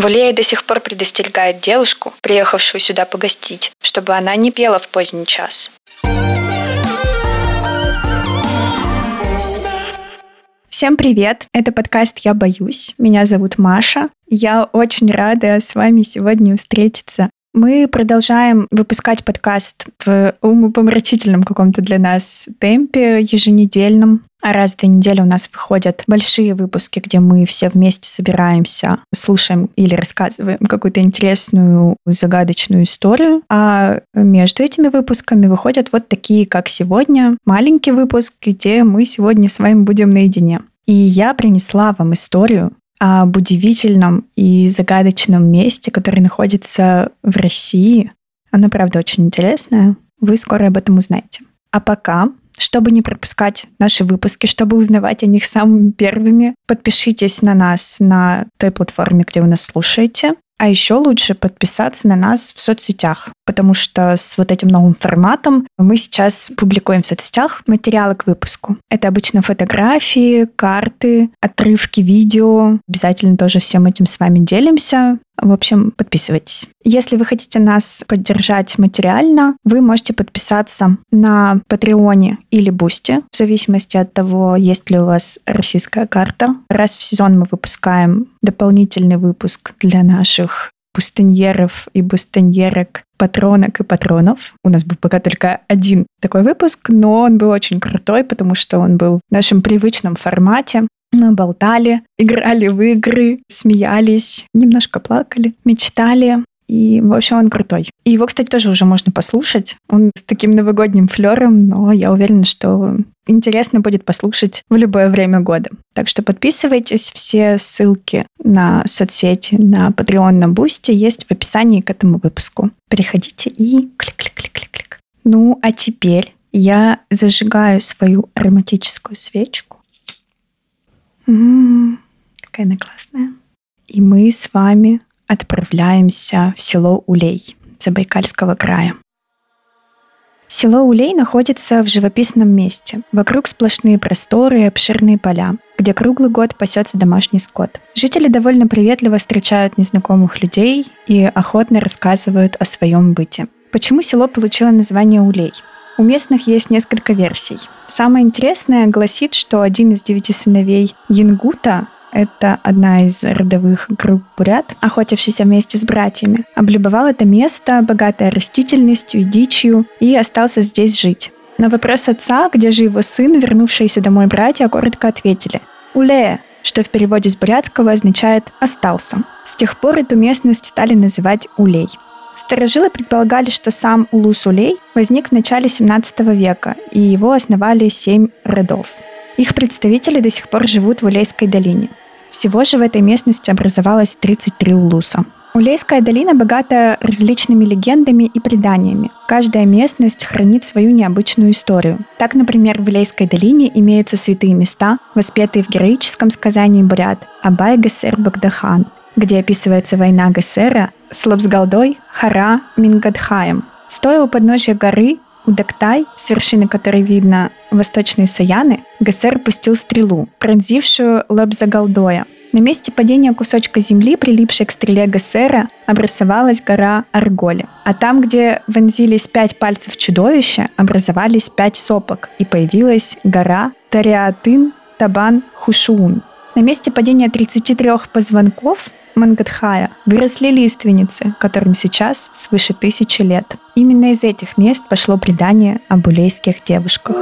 Валея до сих пор предостерегает девушку, приехавшую сюда погостить, чтобы она не пела в поздний час. Всем привет! Это подкаст «Я боюсь». Меня зовут Маша. Я очень рада с вами сегодня встретиться. Мы продолжаем выпускать подкаст в умопомрачительном каком-то для нас темпе еженедельном. А раз в две недели у нас выходят большие выпуски, где мы все вместе собираемся, слушаем или рассказываем какую-то интересную, загадочную историю. А между этими выпусками выходят вот такие, как сегодня, маленький выпуск, где мы сегодня с вами будем наедине. И я принесла вам историю об удивительном и загадочном месте, которое находится в России. Оно, правда, очень интересное. Вы скоро об этом узнаете. А пока, чтобы не пропускать наши выпуски, чтобы узнавать о них самыми первыми, подпишитесь на нас на той платформе, где вы нас слушаете. А еще лучше подписаться на нас в соцсетях, потому что с вот этим новым форматом мы сейчас публикуем в соцсетях материалы к выпуску. Это обычно фотографии, карты, отрывки видео. Обязательно тоже всем этим с вами делимся. В общем, подписывайтесь. Если вы хотите нас поддержать материально, вы можете подписаться на Patreon е или Boosty, в зависимости от того, есть ли у вас российская карта. Раз в сезон мы выпускаем дополнительный выпуск для наших бустоньеров и бустоньерок, патронок и патронов. У нас был пока только один такой выпуск, но он был очень крутой, потому что он был в нашем привычном формате. Мы болтали, играли в игры, смеялись, немножко плакали, мечтали. И, в общем, он крутой. И его, кстати, тоже уже можно послушать. Он с таким новогодним флером, но я уверена, что интересно будет послушать в любое время года. Так что подписывайтесь. Все ссылки на соцсети, на Patreon, на Boosty есть в описании к этому выпуску. Переходите и клик-клик-клик-клик-клик. Ну, а теперь я зажигаю свою ароматическую свечку М-м, какая она классная. И мы с вами отправляемся в село Улей Забайкальского края. Село Улей находится в живописном месте. Вокруг сплошные просторы и обширные поля, где круглый год пасется домашний скот. Жители довольно приветливо встречают незнакомых людей и охотно рассказывают о своем быте. Почему село получило название Улей? У местных есть несколько версий. Самая интересная гласит, что один из девяти сыновей Янгута это одна из родовых групп бурят, охотившийся вместе с братьями, облюбовал это место, богатое растительностью и дичью, и остался здесь жить. На вопрос отца, где же его сын, вернувшиеся домой братья, коротко ответили «Улея», что в переводе с бурятского означает «остался». С тех пор эту местность стали называть Улей. Старожилы предполагали, что сам Улус-Улей возник в начале 17 века, и его основали семь родов. Их представители до сих пор живут в Улейской долине. Всего же в этой местности образовалось 33 улуса. Улейская долина богата различными легендами и преданиями. Каждая местность хранит свою необычную историю. Так, например, в Улейской долине имеются святые места, воспетые в героическом сказании бурят Абай Гасер Багдахан, где описывается война Гессера с Лобсгалдой, Хара, Мингадхаем. Стоя у подножия горы Удактай, с вершины которой видно восточные Саяны, Гессер пустил стрелу, пронзившую Лобзагалдоя. На месте падения кусочка земли, прилипшей к стреле Гессера, образовалась гора Арголи. А там, где вонзились пять пальцев чудовища, образовались пять сопок, и появилась гора Тариатын Табан Хушуун. На месте падения 33 позвонков Мангадхая выросли лиственницы, которым сейчас свыше тысячи лет. Именно из этих мест пошло предание об улейских девушках.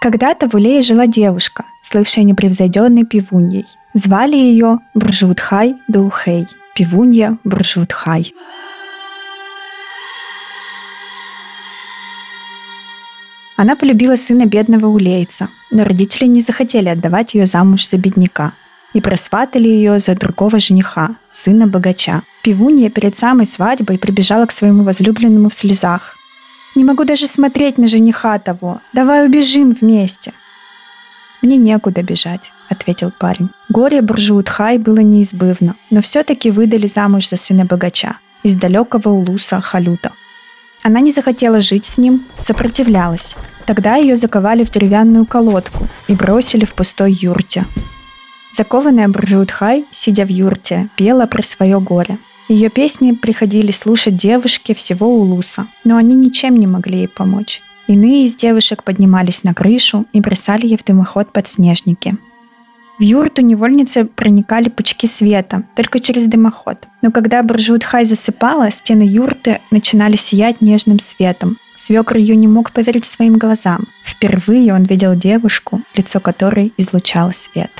Когда-то в Улее жила девушка, слывшая непревзойденной пивуньей. Звали ее Бржутхай Доухей, пивунья Бржутхай. Она полюбила сына бедного улейца, но родители не захотели отдавать ее замуж за бедняка и просватали ее за другого жениха, сына богача. Пивунья перед самой свадьбой прибежала к своему возлюбленному в слезах. «Не могу даже смотреть на жениха того. Давай убежим вместе». «Мне некуда бежать», — ответил парень. Горе Буржуутхай было неизбывно, но все-таки выдали замуж за сына богача из далекого улуса Халюта. Она не захотела жить с ним, сопротивлялась. Тогда ее заковали в деревянную колодку и бросили в пустой юрте. Закованная Буржуитхай, сидя в юрте, пела про свое горе. Ее песни приходили слушать девушки всего Улуса, но они ничем не могли ей помочь. Иные из девушек поднимались на крышу и бросали ей в дымоход подснежники. В юрту невольницы проникали пучки света, только через дымоход. Но когда Буржуитхай засыпала, стены юрты начинали сиять нежным светом. Свекр ее не мог поверить своим глазам. Впервые он видел девушку, лицо которой излучало свет.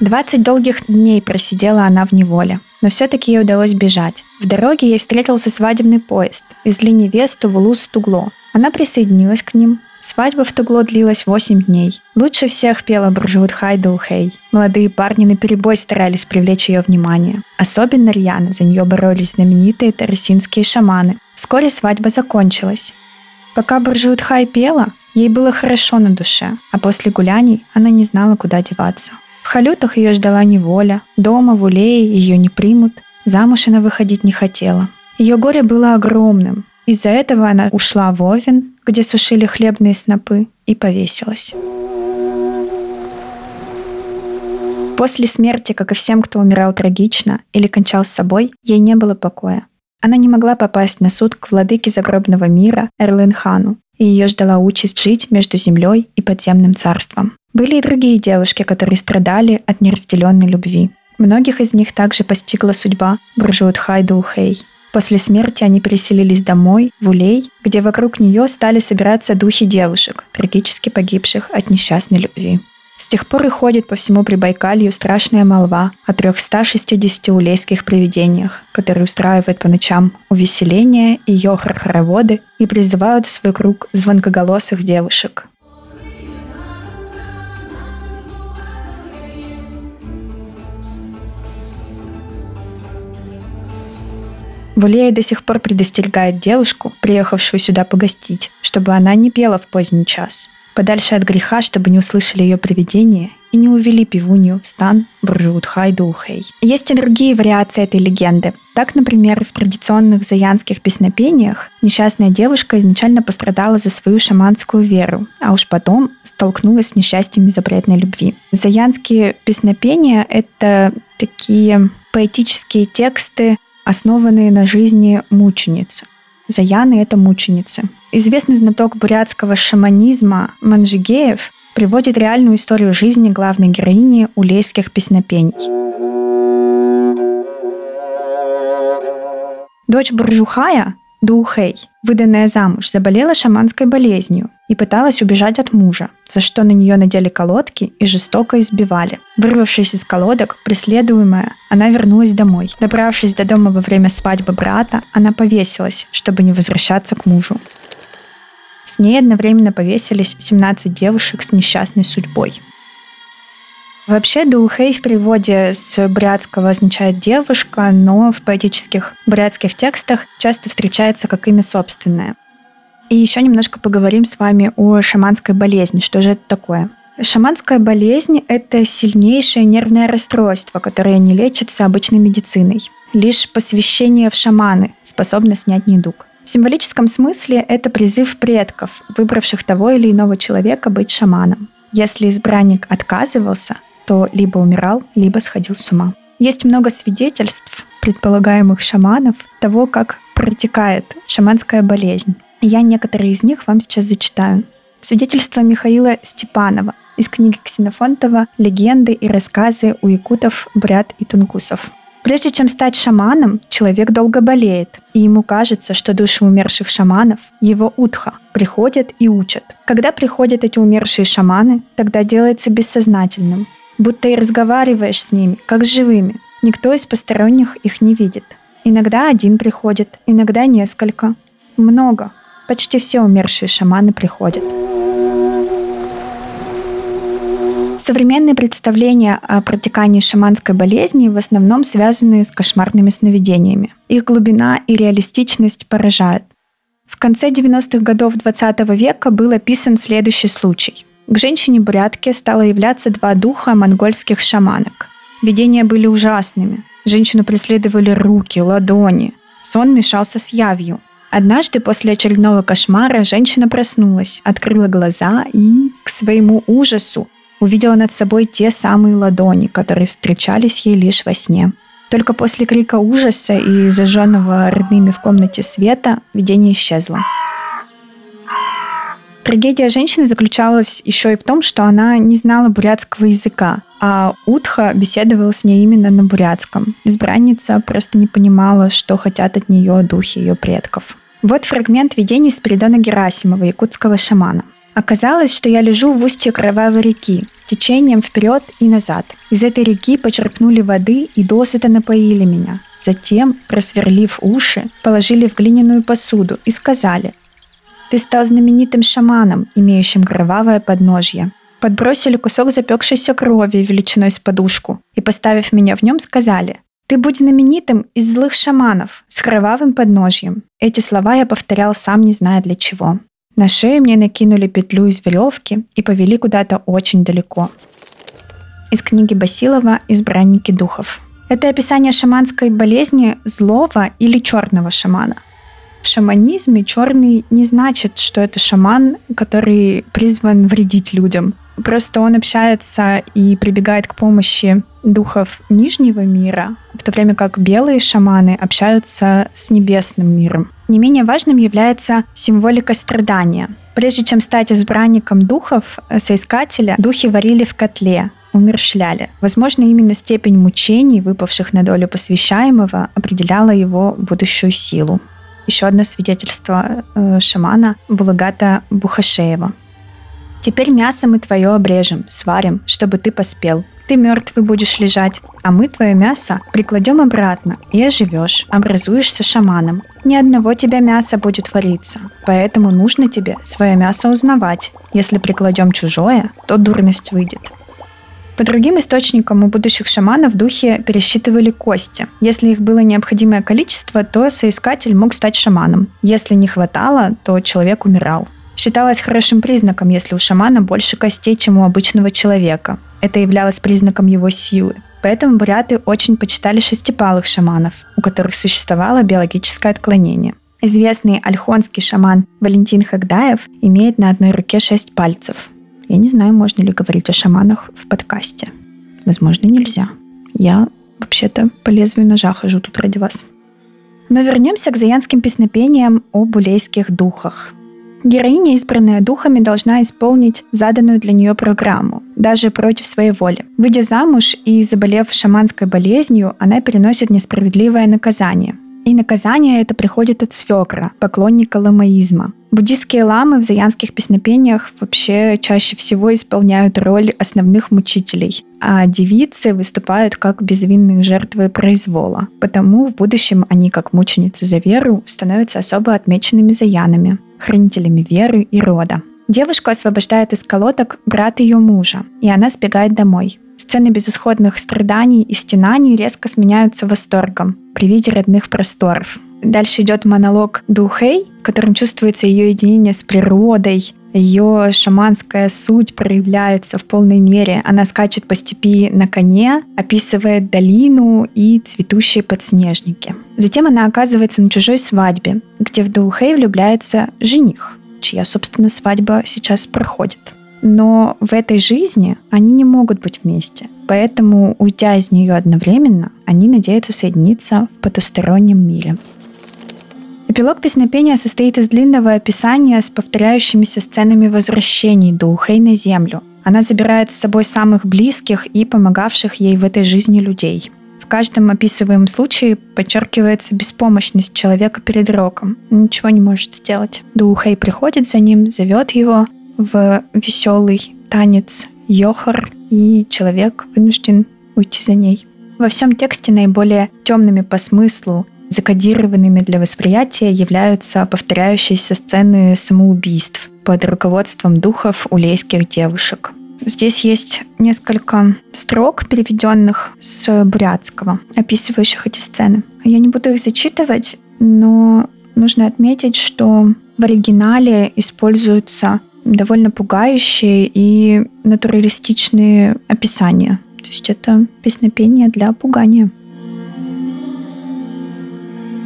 20 долгих дней просидела она в неволе, но все-таки ей удалось бежать. В дороге ей встретился свадебный поезд. Везли невесту в Улус-Тугло. Она присоединилась к ним. Свадьба в Тугло длилась 8 дней. Лучше всех пела Буржут Хайда Ухей. Молодые парни на перебой старались привлечь ее внимание. Особенно рьяно за нее боролись знаменитые тарасинские шаманы. Вскоре свадьба закончилась. Пока Буржут Хай пела, ей было хорошо на душе, а после гуляний она не знала, куда деваться. В халютах ее ждала неволя, дома в Улее ее не примут, замуж она выходить не хотела. Ее горе было огромным. Из-за этого она ушла в Овен, где сушили хлебные снопы, и повесилась. После смерти, как и всем, кто умирал трагично или кончал с собой, ей не было покоя. Она не могла попасть на суд к владыке загробного мира Эрленхану, и ее ждала участь жить между землей и подземным царством. Были и другие девушки, которые страдали от неразделенной любви. Многих из них также постигла судьба Буржут Хайдухей. После смерти они переселились домой, в Улей, где вокруг нее стали собираться духи девушек, трагически погибших от несчастной любви. С тех пор и ходит по всему Прибайкалью страшная молва о 360 улейских привидениях, которые устраивают по ночам увеселения и йохар-хороводы и призывают в свой круг звонкоголосых девушек. Валея до сих пор предостерегает девушку, приехавшую сюда погостить, чтобы она не пела в поздний час. Подальше от греха, чтобы не услышали ее привидения и не увели пивунью в стан Буржутхай-Духей. Есть и другие вариации этой легенды. Так, например, в традиционных заянских песнопениях несчастная девушка изначально пострадала за свою шаманскую веру, а уж потом столкнулась с несчастьем запретной любви. Заянские песнопения — это такие поэтические тексты основанные на жизни мученицы. Заяны — это мученицы. Известный знаток бурятского шаманизма Манжигеев приводит реальную историю жизни главной героини улейских песнопений. Дочь Буржухая Дуухей, выданная замуж, заболела шаманской болезнью и пыталась убежать от мужа, за что на нее надели колодки и жестоко избивали. Вырвавшись из колодок, преследуемая, она вернулась домой. Добравшись до дома во время свадьбы брата, она повесилась, чтобы не возвращаться к мужу. С ней одновременно повесились 17 девушек с несчастной судьбой. Вообще Дуухей в переводе с бурятского означает «девушка», но в поэтических бурятских текстах часто встречается как имя собственное. И еще немножко поговорим с вами о шаманской болезни. Что же это такое? Шаманская болезнь – это сильнейшее нервное расстройство, которое не лечится обычной медициной. Лишь посвящение в шаманы способно снять недуг. В символическом смысле это призыв предков, выбравших того или иного человека быть шаманом. Если избранник отказывался, что либо умирал, либо сходил с ума. Есть много свидетельств предполагаемых шаманов того, как протекает шаманская болезнь. Я некоторые из них вам сейчас зачитаю. Свидетельство Михаила Степанова из книги Ксенофонтова «Легенды и рассказы у якутов, брят и тунгусов». Прежде чем стать шаманом, человек долго болеет, и ему кажется, что души умерших шаманов, его утха, приходят и учат. Когда приходят эти умершие шаманы, тогда делается бессознательным, будто и разговариваешь с ними, как с живыми. Никто из посторонних их не видит. Иногда один приходит, иногда несколько. Много. Почти все умершие шаманы приходят. Современные представления о протекании шаманской болезни в основном связаны с кошмарными сновидениями. Их глубина и реалистичность поражают. В конце 90-х годов 20 века был описан следующий случай. К женщине-бурятке стало являться два духа монгольских шаманок. Видения были ужасными. Женщину преследовали руки, ладони. Сон мешался с явью. Однажды после очередного кошмара женщина проснулась, открыла глаза и, к своему ужасу, увидела над собой те самые ладони, которые встречались ей лишь во сне. Только после крика ужаса и зажженного родными в комнате света видение исчезло. Трагедия женщины заключалась еще и в том, что она не знала бурятского языка, а Утха беседовал с ней именно на бурятском. Избранница просто не понимала, что хотят от нее духи ее предков. Вот фрагмент видений Спиридона Герасимова, якутского шамана. Оказалось, что я лежу в устье кровавой реки, с течением вперед и назад. Из этой реки почерпнули воды и досыта напоили меня. Затем, просверлив уши, положили в глиняную посуду и сказали, «Ты стал знаменитым шаманом, имеющим кровавое подножье». Подбросили кусок запекшейся крови величиной с подушку и, поставив меня в нем, сказали, «Ты будь знаменитым из злых шаманов с кровавым подножьем». Эти слова я повторял сам, не зная для чего. На шею мне накинули петлю из веревки и повели куда-то очень далеко. Из книги Басилова «Избранники духов». Это описание шаманской болезни злого или черного шамана. В шаманизме черный не значит, что это шаман, который призван вредить людям. Просто он общается и прибегает к помощи духов нижнего мира, в то время как белые шаманы общаются с небесным миром. Не менее важным является символика страдания. Прежде чем стать избранником духов, соискателя духи варили в котле, умершляли. Возможно, именно степень мучений, выпавших на долю посвящаемого, определяла его будущую силу. Еще одно свидетельство э, шамана Булагата Бухашеева. Теперь мясо мы твое обрежем, сварим, чтобы ты поспел. Ты мертвый будешь лежать, а мы твое мясо прикладем обратно и оживешь, образуешься шаманом. Ни одного тебя мяса будет вариться, поэтому нужно тебе свое мясо узнавать. Если прикладем чужое, то дурность выйдет. По другим источникам у будущих шаманов духи пересчитывали кости. Если их было необходимое количество, то соискатель мог стать шаманом. Если не хватало, то человек умирал. Считалось хорошим признаком, если у шамана больше костей, чем у обычного человека. Это являлось признаком его силы. Поэтому буряты очень почитали шестипалых шаманов, у которых существовало биологическое отклонение. Известный альхонский шаман Валентин Хагдаев имеет на одной руке шесть пальцев. Я не знаю, можно ли говорить о шаманах в подкасте. Возможно, нельзя. Я вообще-то по лезвию ножа хожу тут ради вас. Но вернемся к заянским песнопениям о булейских духах. Героиня, избранная духами, должна исполнить заданную для нее программу, даже против своей воли. Выйдя замуж и заболев шаманской болезнью, она переносит несправедливое наказание. И наказание это приходит от свекра, поклонника ламаизма. Буддистские ламы в заянских песнопениях вообще чаще всего исполняют роль основных мучителей, а девицы выступают как безвинные жертвы произвола. Потому в будущем они, как мученицы за веру, становятся особо отмеченными заянами хранителями веры и рода. Девушку освобождает из колодок брат ее мужа, и она сбегает домой. Сцены безысходных страданий и стенаний резко сменяются восторгом при виде родных просторов. Дальше идет монолог Духей, в котором чувствуется ее единение с природой, ее шаманская суть проявляется в полной мере. Она скачет по степи на коне, описывает долину и цветущие подснежники. Затем она оказывается на чужой свадьбе, где в Доухей влюбляется жених, чья, собственно, свадьба сейчас проходит. Но в этой жизни они не могут быть вместе. Поэтому, уйдя из нее одновременно, они надеются соединиться в потустороннем мире. Эпилог песнопения состоит из длинного описания с повторяющимися сценами возвращений Доухей на Землю. Она забирает с собой самых близких и помогавших ей в этой жизни людей. В каждом описываемом случае подчеркивается беспомощность человека перед Роком. Он ничего не может сделать. Доухей приходит за ним, зовет его в веселый танец Йохар, и человек вынужден уйти за ней. Во всем тексте наиболее темными по смыслу Закодированными для восприятия являются повторяющиеся сцены самоубийств под руководством духов улейских девушек. Здесь есть несколько строк, переведенных с бурятского, описывающих эти сцены. Я не буду их зачитывать, но нужно отметить, что в оригинале используются довольно пугающие и натуралистичные описания. То есть это песнопение для пугания.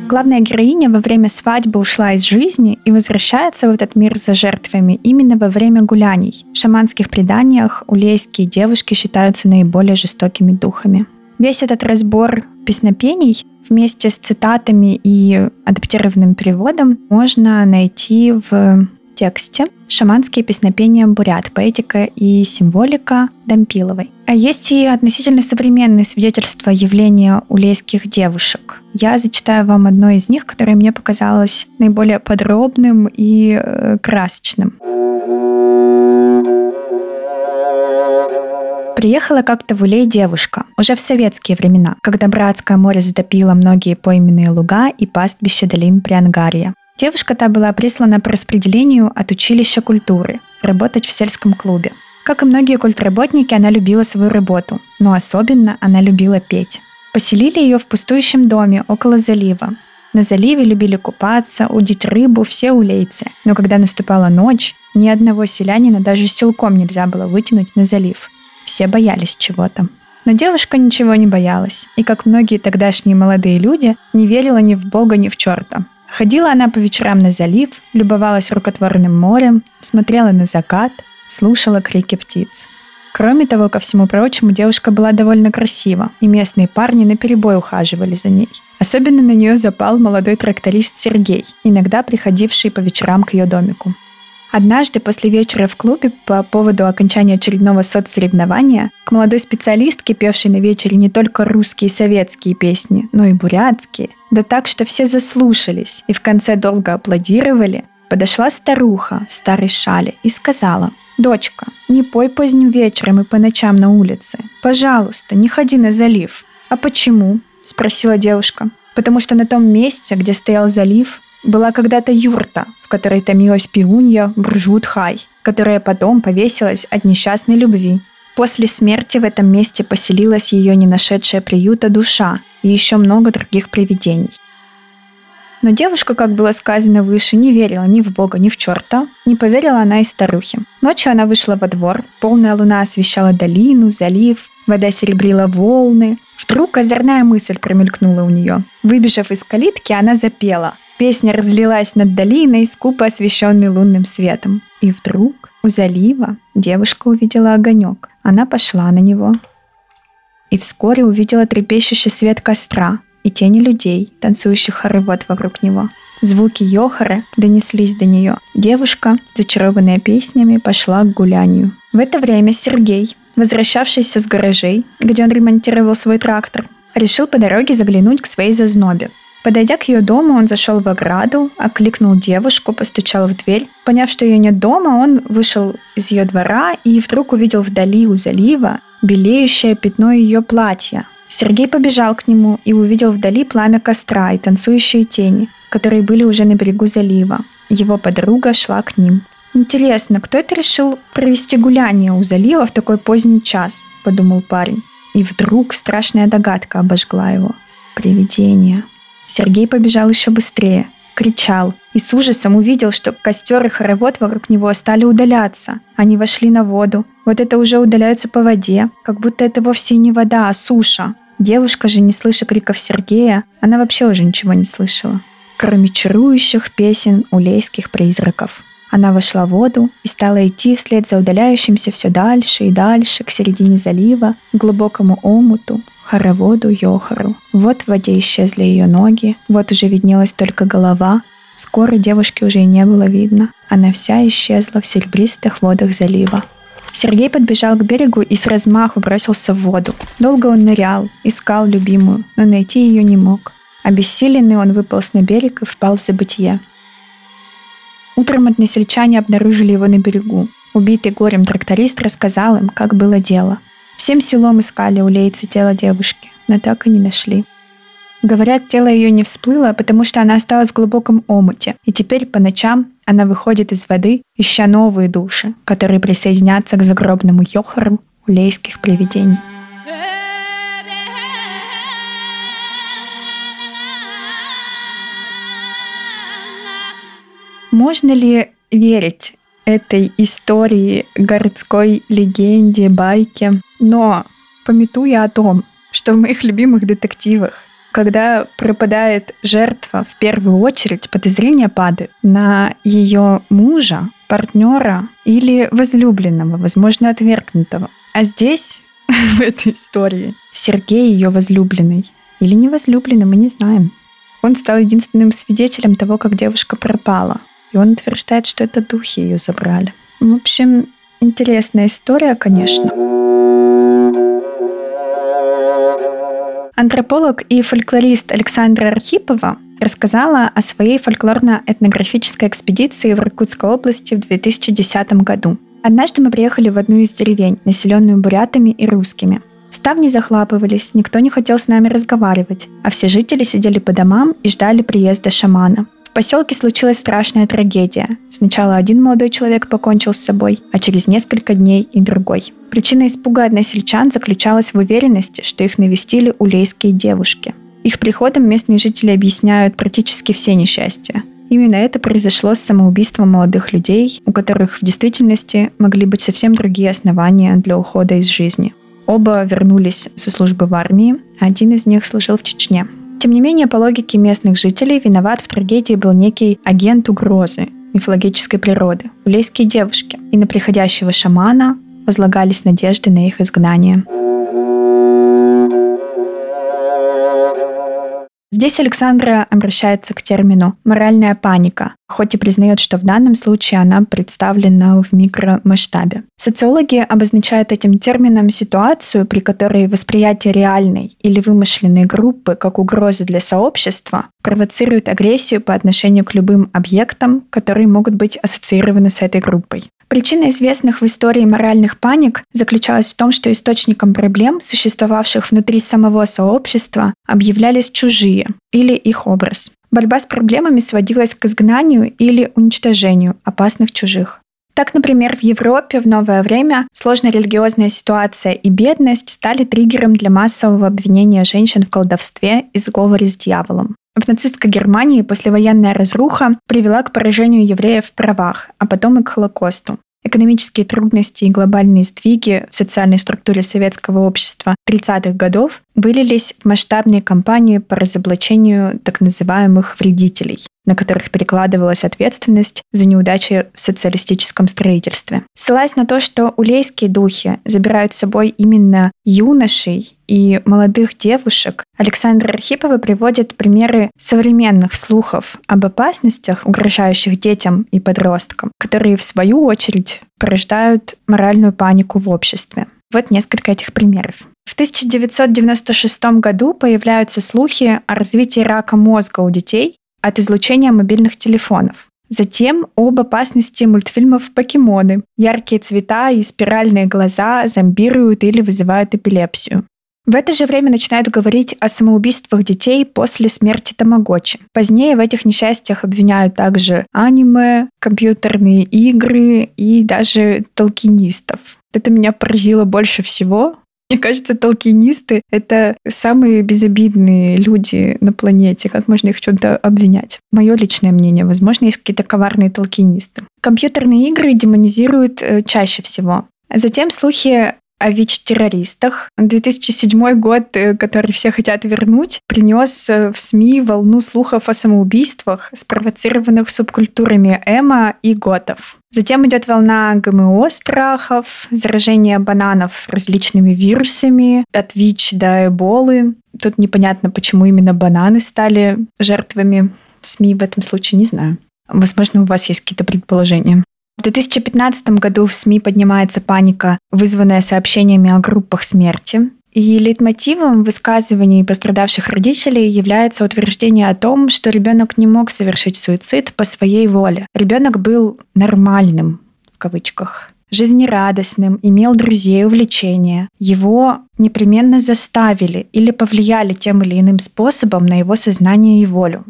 Главная героиня во время свадьбы ушла из жизни и возвращается в этот мир за жертвами именно во время гуляний. В шаманских преданиях улейские девушки считаются наиболее жестокими духами. Весь этот разбор песнопений вместе с цитатами и адаптированным переводом можно найти в тексте «Шаманские песнопения бурят. Поэтика и символика» Дампиловой. А есть и относительно современные свидетельства явления улейских девушек. Я зачитаю вам одно из них, которое мне показалось наиболее подробным и э, красочным. Приехала как-то в Улей девушка, уже в советские времена, когда Братское море затопило многие пойменные луга и пастбища долин Приангария. Девушка та была прислана по распределению от училища культуры, работать в сельском клубе. Как и многие культработники, она любила свою работу, но особенно она любила петь. Поселили ее в пустующем доме около залива. На заливе любили купаться, удить рыбу все улейцы. Но когда наступала ночь, ни одного селянина даже силком нельзя было вытянуть на залив. Все боялись чего-то. Но девушка ничего не боялась, и, как многие тогдашние молодые люди, не верила ни в Бога, ни в черта. Ходила она по вечерам на залив, любовалась рукотворным морем, смотрела на закат, слушала крики птиц. Кроме того, ко всему прочему, девушка была довольно красива, и местные парни наперебой ухаживали за ней. Особенно на нее запал молодой тракторист Сергей, иногда приходивший по вечерам к ее домику. Однажды после вечера в клубе по поводу окончания очередного соцсоревнования к молодой специалистке, певшей на вечере не только русские и советские песни, но и бурятские, да так, что все заслушались и в конце долго аплодировали, подошла старуха в старой шале и сказала «Дочка, не пой поздним вечером и по ночам на улице. Пожалуйста, не ходи на залив». «А почему?» – спросила девушка. «Потому что на том месте, где стоял залив, была когда-то юрта, в которой томилась пиунья Буржут-Хай, которая потом повесилась от несчастной любви. После смерти в этом месте поселилась ее не нашедшая приюта душа и еще много других привидений. Но девушка, как было сказано выше, не верила ни в Бога, ни в черта. Не поверила она и старухе. Ночью она вышла во двор. Полная луна освещала долину, залив. Вода серебрила волны. Вдруг озорная мысль промелькнула у нее. Выбежав из калитки, она запела. Песня разлилась над долиной, скупо освещенной лунным светом. И вдруг у залива девушка увидела огонек. Она пошла на него. И вскоре увидела трепещущий свет костра и тени людей, танцующих хоровод вокруг него. Звуки Йохара донеслись до нее. Девушка, зачарованная песнями, пошла к гулянию. В это время Сергей, возвращавшийся с гаражей, где он ремонтировал свой трактор, решил по дороге заглянуть к своей зазнобе. Подойдя к ее дому, он зашел в ограду, окликнул девушку, постучал в дверь. Поняв, что ее нет дома, он вышел из ее двора и вдруг увидел вдали у залива белеющее пятно ее платья. Сергей побежал к нему и увидел вдали пламя костра и танцующие тени, которые были уже на берегу залива. Его подруга шла к ним. «Интересно, кто это решил провести гуляние у залива в такой поздний час?» – подумал парень. И вдруг страшная догадка обожгла его. Привидение. Сергей побежал еще быстрее, кричал и с ужасом увидел, что костер и хоровод вокруг него стали удаляться. Они вошли на воду. Вот это уже удаляются по воде, как будто это вовсе не вода, а суша. Девушка же, не слыша криков Сергея, она вообще уже ничего не слышала, кроме чарующих песен улейских призраков. Она вошла в воду и стала идти вслед за удаляющимся все дальше и дальше к середине залива, к глубокому омуту, хороводу Йохару. Вот в воде исчезли ее ноги, вот уже виднелась только голова. Скоро девушки уже и не было видно. Она вся исчезла в серебристых водах залива. Сергей подбежал к берегу и с размаху бросился в воду. Долго он нырял, искал любимую, но найти ее не мог. Обессиленный он выполз на берег и впал в забытье. Утром односельчане обнаружили его на берегу. Убитый горем тракторист рассказал им, как было дело. Всем селом искали у лейцы тело девушки, но так и не нашли. Говорят, тело ее не всплыло, потому что она осталась в глубоком омуте, и теперь по ночам она выходит из воды, ища новые души, которые присоединятся к загробному йохару улейских привидений. Можно ли верить этой истории, городской легенде, байке? Но, пометуя о том, что в моих любимых детективах когда пропадает жертва, в первую очередь подозрение падает на ее мужа, партнера или возлюбленного, возможно, отвергнутого. А здесь, в этой истории, Сергей ее возлюбленный. Или не возлюбленный, мы не знаем. Он стал единственным свидетелем того, как девушка пропала. И он утверждает, что это духи ее забрали. В общем, интересная история, конечно. Антрополог и фольклорист Александра Архипова рассказала о своей фольклорно-этнографической экспедиции в Иркутской области в 2010 году. Однажды мы приехали в одну из деревень, населенную бурятами и русскими. Ставни захлапывались, никто не хотел с нами разговаривать, а все жители сидели по домам и ждали приезда шамана поселке случилась страшная трагедия. Сначала один молодой человек покончил с собой, а через несколько дней и другой. Причина испуга односельчан заключалась в уверенности, что их навестили улейские девушки. Их приходом местные жители объясняют практически все несчастья. Именно это произошло с самоубийством молодых людей, у которых в действительности могли быть совсем другие основания для ухода из жизни. Оба вернулись со службы в армии, один из них служил в Чечне. Тем не менее, по логике местных жителей, виноват в трагедии был некий агент угрозы мифологической природы, улейские девушки, и на приходящего шамана возлагались надежды на их изгнание. Здесь Александра обращается к термину «моральная паника», хоть и признает, что в данном случае она представлена в микромасштабе. Социологи обозначают этим термином ситуацию, при которой восприятие реальной или вымышленной группы как угрозы для сообщества провоцирует агрессию по отношению к любым объектам, которые могут быть ассоциированы с этой группой. Причина известных в истории моральных паник заключалась в том, что источником проблем, существовавших внутри самого сообщества, объявлялись чужие или их образ. Борьба с проблемами сводилась к изгнанию или уничтожению опасных чужих. Так, например, в Европе в новое время сложная религиозная ситуация и бедность стали триггером для массового обвинения женщин в колдовстве и сговоре с дьяволом. В нацистской Германии послевоенная разруха привела к поражению евреев в правах, а потом и к Холокосту. Экономические трудности и глобальные сдвиги в социальной структуре советского общества 30-х годов вылились в масштабные кампании по разоблачению так называемых вредителей на которых перекладывалась ответственность за неудачи в социалистическом строительстве. Ссылаясь на то, что улейские духи забирают с собой именно юношей и молодых девушек, Александр Архипова приводит примеры современных слухов об опасностях, угрожающих детям и подросткам, которые, в свою очередь, порождают моральную панику в обществе. Вот несколько этих примеров. В 1996 году появляются слухи о развитии рака мозга у детей от излучения мобильных телефонов. Затем об опасности мультфильмов «Покемоны». Яркие цвета и спиральные глаза зомбируют или вызывают эпилепсию. В это же время начинают говорить о самоубийствах детей после смерти Тамагочи. Позднее в этих несчастьях обвиняют также аниме, компьютерные игры и даже толкинистов. Это меня поразило больше всего, мне кажется, толкинисты — это самые безобидные люди на планете. Как можно их в чем-то обвинять? Мое личное мнение. Возможно, есть какие-то коварные толкинисты. Компьютерные игры демонизируют э, чаще всего. Затем слухи о ВИЧ-террористах. 2007 год, э, который все хотят вернуть, принес э, в СМИ волну слухов о самоубийствах, спровоцированных субкультурами эмо и готов. Затем идет волна ГМО страхов, заражение бананов различными вирусами, от ВИЧ до Эболы. Тут непонятно, почему именно бананы стали жертвами СМИ в этом случае, не знаю. Возможно, у вас есть какие-то предположения. В 2015 году в СМИ поднимается паника, вызванная сообщениями о группах смерти. И лейтмотивом высказываний пострадавших родителей является утверждение о том, что ребенок не мог совершить суицид по своей воле. Ребенок был нормальным, в кавычках, жизнерадостным, имел друзей, увлечения. Его непременно заставили или повлияли тем или иным способом на его сознание и волю.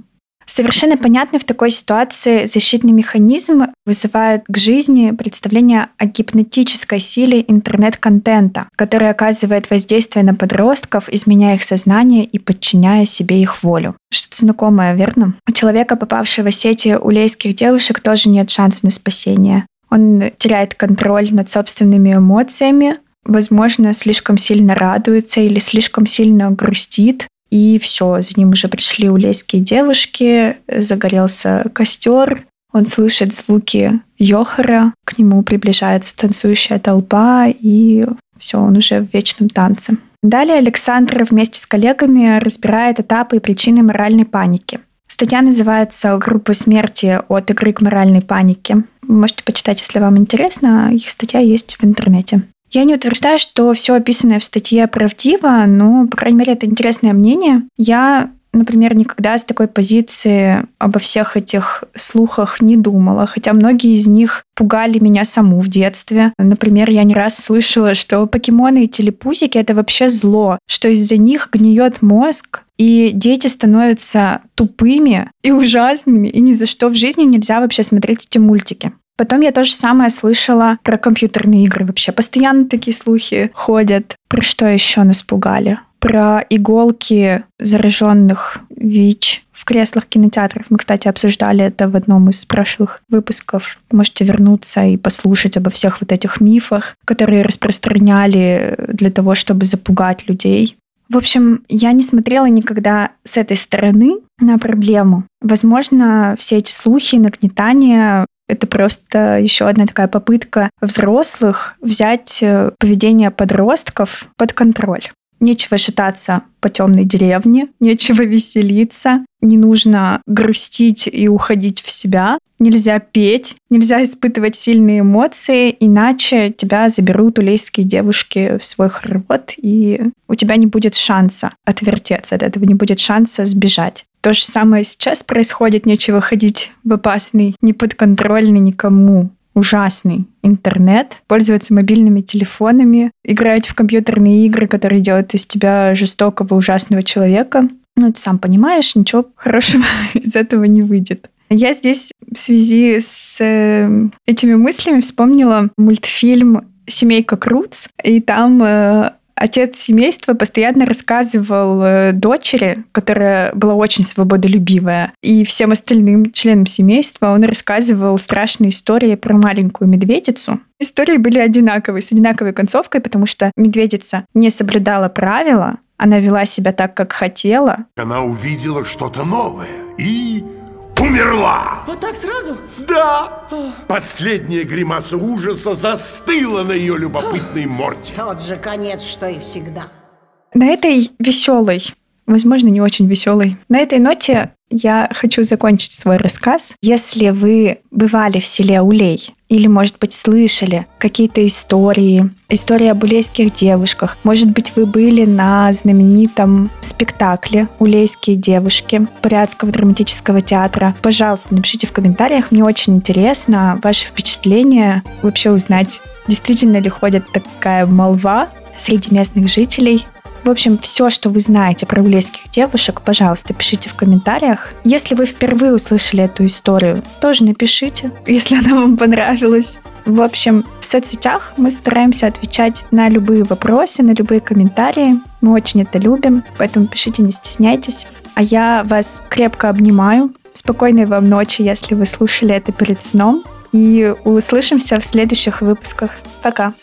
Совершенно понятный в такой ситуации защитный механизм вызывает к жизни представление о гипнотической силе интернет-контента, который оказывает воздействие на подростков, изменяя их сознание и подчиняя себе их волю. Что-то знакомое, верно? У человека, попавшего в сети улейских девушек, тоже нет шанса на спасение. Он теряет контроль над собственными эмоциями, возможно, слишком сильно радуется или слишком сильно грустит, и все, за ним уже пришли улейские девушки, загорелся костер, он слышит звуки Йохара, к нему приближается танцующая толпа, и все, он уже в вечном танце. Далее Александр вместе с коллегами разбирает этапы и причины моральной паники. Статья называется «Группа смерти от игры к моральной панике». Можете почитать, если вам интересно. Их статья есть в интернете. Я не утверждаю, что все описанное в статье правдиво, но, по крайней мере, это интересное мнение. Я например, никогда с такой позиции обо всех этих слухах не думала, хотя многие из них пугали меня саму в детстве. Например, я не раз слышала, что покемоны и телепузики — это вообще зло, что из-за них гниет мозг, и дети становятся тупыми и ужасными, и ни за что в жизни нельзя вообще смотреть эти мультики. Потом я то же самое слышала про компьютерные игры вообще. Постоянно такие слухи ходят. Про что еще нас пугали? про иголки зараженных ВИЧ в креслах кинотеатров. Мы, кстати, обсуждали это в одном из прошлых выпусков. Можете вернуться и послушать обо всех вот этих мифах, которые распространяли для того, чтобы запугать людей. В общем, я не смотрела никогда с этой стороны на проблему. Возможно, все эти слухи, нагнетания это просто еще одна такая попытка взрослых взять э, поведение подростков под контроль. Нечего шататься по темной деревне, нечего веселиться, не нужно грустить и уходить в себя, нельзя петь, нельзя испытывать сильные эмоции, иначе тебя заберут улейские девушки в свой хоровод, и у тебя не будет шанса отвертеться от этого, не будет шанса сбежать. То же самое сейчас происходит, нечего ходить в опасный, неподконтрольный никому ужасный интернет, пользоваться мобильными телефонами, играть в компьютерные игры, которые делают из тебя жестокого, ужасного человека. Ну, ты сам понимаешь, ничего хорошего из этого не выйдет. Я здесь в связи с э, этими мыслями вспомнила мультфильм «Семейка Круц», и там э, отец семейства постоянно рассказывал э, дочери, которая была очень свободолюбивая, и всем остальным членам семейства он рассказывал страшные истории про маленькую медведицу. Истории были одинаковые, с одинаковой концовкой, потому что медведица не соблюдала правила, она вела себя так, как хотела. Она увидела что-то новое и умерла. Вот так сразу? Да. Последняя гримаса ужаса застыла на ее любопытной морде. Тот же конец, что и всегда. На этой веселой, возможно, не очень веселой, на этой ноте я хочу закончить свой рассказ. Если вы бывали в селе Улей или, может быть, слышали какие-то истории, истории об улейских девушках, может быть, вы были на знаменитом спектакле «Улейские девушки» Бурятского драматического театра, пожалуйста, напишите в комментариях. Мне очень интересно ваше впечатление, вообще узнать, действительно ли ходит такая молва среди местных жителей в общем, все, что вы знаете про улейских девушек, пожалуйста, пишите в комментариях. Если вы впервые услышали эту историю, тоже напишите, если она вам понравилась. В общем, в соцсетях мы стараемся отвечать на любые вопросы, на любые комментарии. Мы очень это любим, поэтому пишите, не стесняйтесь. А я вас крепко обнимаю. Спокойной вам ночи, если вы слушали это перед сном. И услышимся в следующих выпусках. Пока!